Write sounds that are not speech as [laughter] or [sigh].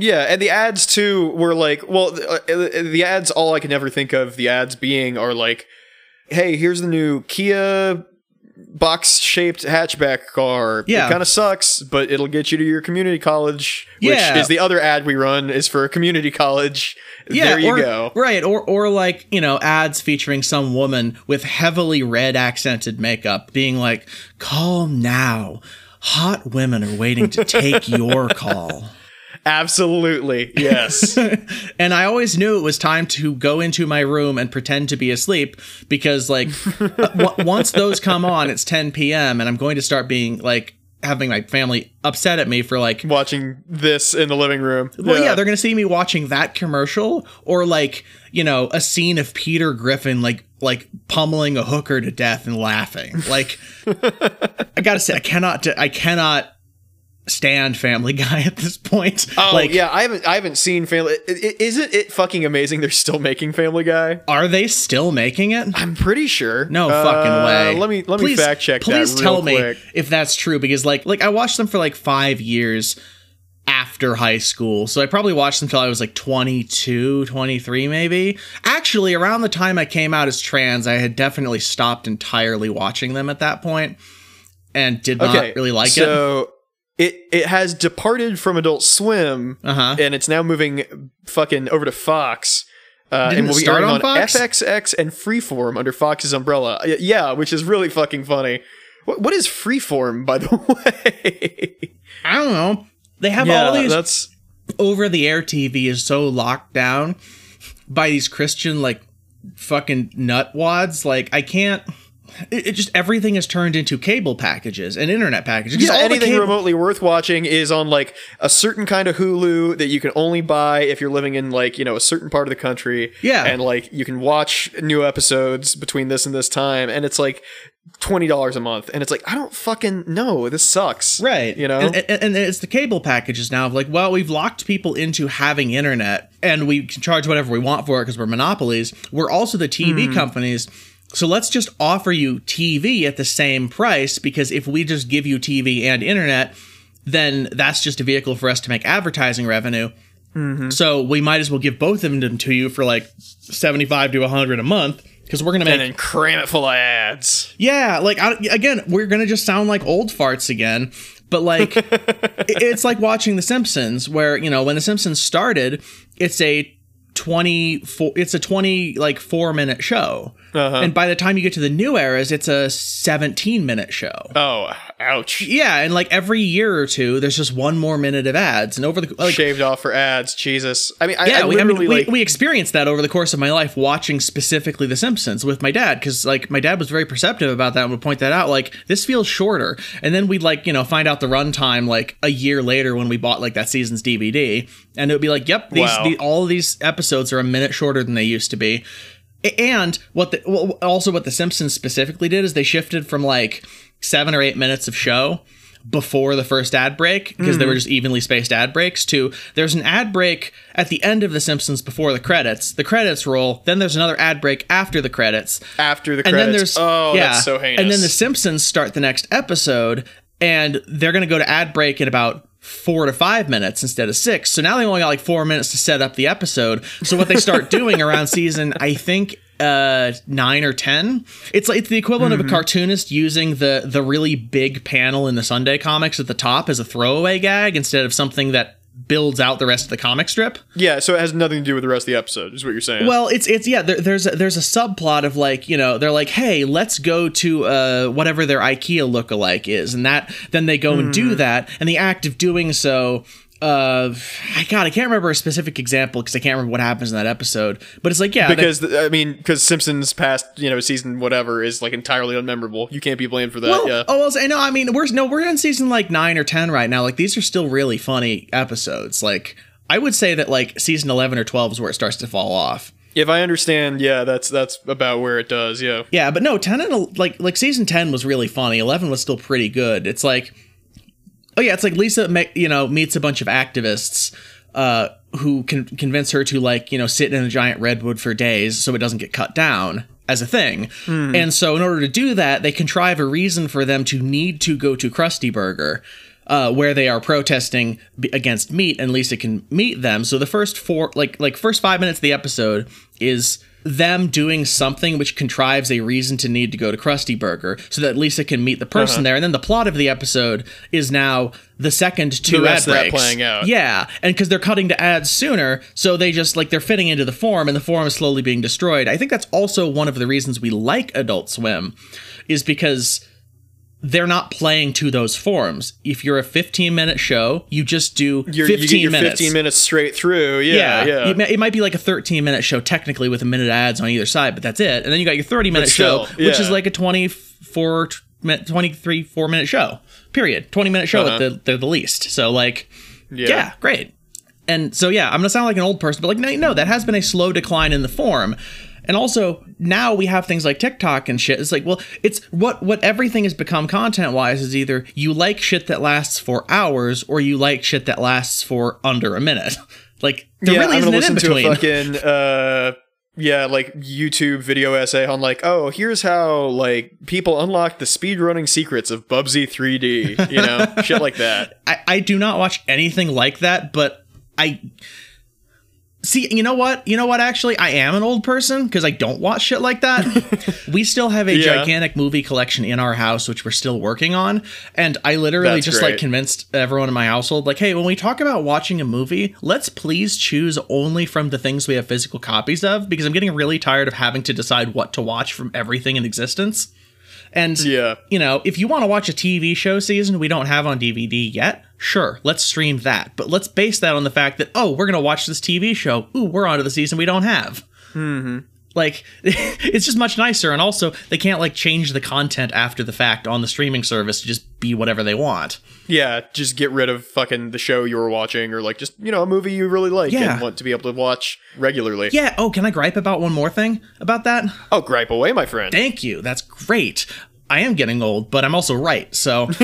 Yeah, and the ads too were like, well, uh, the ads, all I can ever think of the ads being are like, hey, here's the new Kia box shaped hatchback car. Yeah. It kind of sucks, but it'll get you to your community college, which Yeah. is the other ad we run is for a community college. Yeah, there you or, go. Right, or or like you know ads featuring some woman with heavily red accented makeup, being like, "Call now, hot women are waiting to take [laughs] your call." Absolutely. Yes. [laughs] and I always knew it was time to go into my room and pretend to be asleep because, like, [laughs] w- once those come on, it's 10 p.m. and I'm going to start being like having my family upset at me for like, Watching this in the living room. well, yeah, they're going to see me watching that commercial or like, you know, a scene of Peter Griffin like like pummeling a hooker to death and laughing. Like, [laughs] I gotta say, I cannot, I cannot stand Family [laughs] Guy at this point. Oh like, yeah, I haven't I haven't seen Family. Isn't it fucking amazing? They're still making Family Guy. are they still making it? I'm pretty sure. No Uh, fucking way. Let me let Please- me fact check Please tell real me if that's true because like like I watched them for like 5 years after high school. So I probably watched them until I was like 22, 23 maybe. Actually, around the time I came out as trans, I had definitely stopped entirely watching them at that point and did not really like it. so it it it has departed from Adult Swim, Uh-huh. and it's now moving fucking over to Fox. Uh, and will be start airing on Fox? FXX and Freeform under Fox's umbrella. Yeah, which is really fucking funny. What, what is Freeform, by the [laughs] way? I don't know. They have yeah, all these that's over the air TV is so locked down by these Christian like fucking nutwads. Like I can't. It, it just everything is turned into cable packages and internet packages. Yeah, anything cable- remotely worth watching is on like a certain kind of Hulu that you can only buy if you're living in like, you know, a certain part of the country. Yeah. And like you can watch new episodes between this and this time and it's like $20 a month. And it's like, I don't fucking know. This sucks. Right. You know? And, and, and it's the cable packages now of like, well, we've locked people into having internet and we can charge whatever we want for it because we're monopolies. We're also the TV Hmm. companies. So let's just offer you TV at the same price because if we just give you TV and internet, then that's just a vehicle for us to make advertising revenue. Mm-hmm. So we might as well give both of them to you for like 75 to 100 a month because we're going to make and then cram it full of ads. yeah, like I, again, we're gonna just sound like old farts again. But like, [laughs] it's like watching The Simpsons, where you know when The Simpsons started, it's a twenty four, it's a twenty like four minute show, Uh-huh. and by the time you get to the new eras, it's a seventeen minute show. Oh, ouch. Yeah, and like every year or two, there's just one more minute of ads, and over the like, Shaved off for ads. Jesus. I mean, I, yeah, I we, I mean, like. we experienced that over the course of my life watching specifically The Simpsons with my dad because like my dad was very perceptive about that and would point that out like this feels shorter and then we'd like you know find out the runtime like a year later when we bought like that season's DVD and it would be like yep these Wow. the, all of these episodes are a minute shorter than they used to be and what the well, also what the Simpsons specifically did is they shifted from like seven or eight minutes of show before the first ad break because they were mm. just evenly spaced ad breaks to there's an ad break at the end of the simpsons before the credits the credits roll then there's another ad break after the credits after the and credits. then there's oh, yeah that's so heinous. and then the simpsons start the next episode and they're going to go to ad break in about four to five minutes instead of six so now they only got like four minutes to set up the episode so what they start doing around [laughs] season i think uh nine or ten it's like it's the equivalent Mm-hmm. of a cartoonist using the the really big panel in the sunday comics at the top as a throwaway gag instead of something that builds out the rest of the comic strip yeah, so it has nothing to do with the rest of the episode, is what you're saying. well, it's it's yeah. There, there's a, there's a subplot of like you know they're like, hey, let's go to uh whatever their IKEA lookalike is, and that then they go and do that, and the act of doing so. Uh, God, I can't remember a specific example because I can't remember what happens in that episode. But it's like, yeah, because th- I mean, because Simpsons past you know season whatever is like entirely unmemorable. You can't be blamed for that. well, yeah. oh, well, so- no, I mean, we're no, we're in season like nine or ten right now. Like these are still really funny episodes. Like I would say that like season eleven or twelve is where it starts to fall off. If I understand, yeah, that's that's about where it does. Yeah. Yeah, but no, ten and like like season ten was really funny. Eleven was still pretty good. It's like, oh yeah, it's like Lisa, me- you know, meets a bunch of activists uh, who can convince her to like you know sit in a giant redwood for days so it doesn't get cut down as a thing. And so in order to do that, they contrive a reason for them to need to go to Krusty Burger. uh, where they are protesting b- against meat, and Lisa can meet them. So the first four, like like first five minutes of the episode is them doing something which contrives a reason to need to go to Krusty Burger so that Lisa can meet the person uh-huh. there. And then the plot of the episode is now the second two The ad breaks. playing out. Yeah, and because they're cutting to ads sooner, so they just like they're fitting into the form, and the form is slowly being destroyed. I think that's also one of the reasons we like Adult Swim, is because they're not playing to those forms. If you're a 15 minute show, you just do You're, 15 you get your minutes. 15 minutes straight through. Yeah, yeah. It, it might be like a 13 minute show technically with a minute ads on either side, but that's it. And then you got your 30 minute still, show, which is like a 24, 23, 4 minute show. Period. 20 minute show Uh-huh. at the, they're the least. So like, Yeah. yeah. great. And so yeah, I'm gonna sound like an old person, but like no, no, that has been a slow decline in the form. And also now we have things like TikTok and shit. It's like, well, it's what what everything has become content wise is either you like shit that lasts for hours or you like shit that lasts for under a minute. [laughs] Like there yeah, really I'm isn't an in listen to a between. fucking uh yeah, like YouTube video essay on like, oh, here's how like people unlock the speedrunning secrets of Bubsy 3D, you know, [laughs] shit like that. I, I do not watch anything like that, but I see. You know what? You know what? Actually, I am an old person because I don't watch shit like that. [laughs] we still have a Yeah. gigantic movie collection in our house, which we're still working on, and I literally That's just like convinced everyone in my household, like, hey, when we talk about watching a movie, let's please choose only from the things we have physical copies of, because I'm getting really tired of having to decide what to watch from everything in existence. And Yeah. you know, if you want to watch a TV show season we don't have on DVD yet, sure, let's stream that. But let's base that on the fact that oh, we're gonna watch this TV show. Ooh, we're onto the season we don't have. Mm-hmm. Like, [laughs] it's just much nicer, and also they can't like change the content after the fact on the streaming service to just be whatever they want. Yeah, just get rid of fucking the show you were watching or like just, you know, a movie you really like Yeah. and want to be able to watch regularly. Yeah. Oh, can I gripe about one more thing about that? Oh, gripe away, my friend. Thank you. That's great. I am getting old, but I'm also right. So [laughs]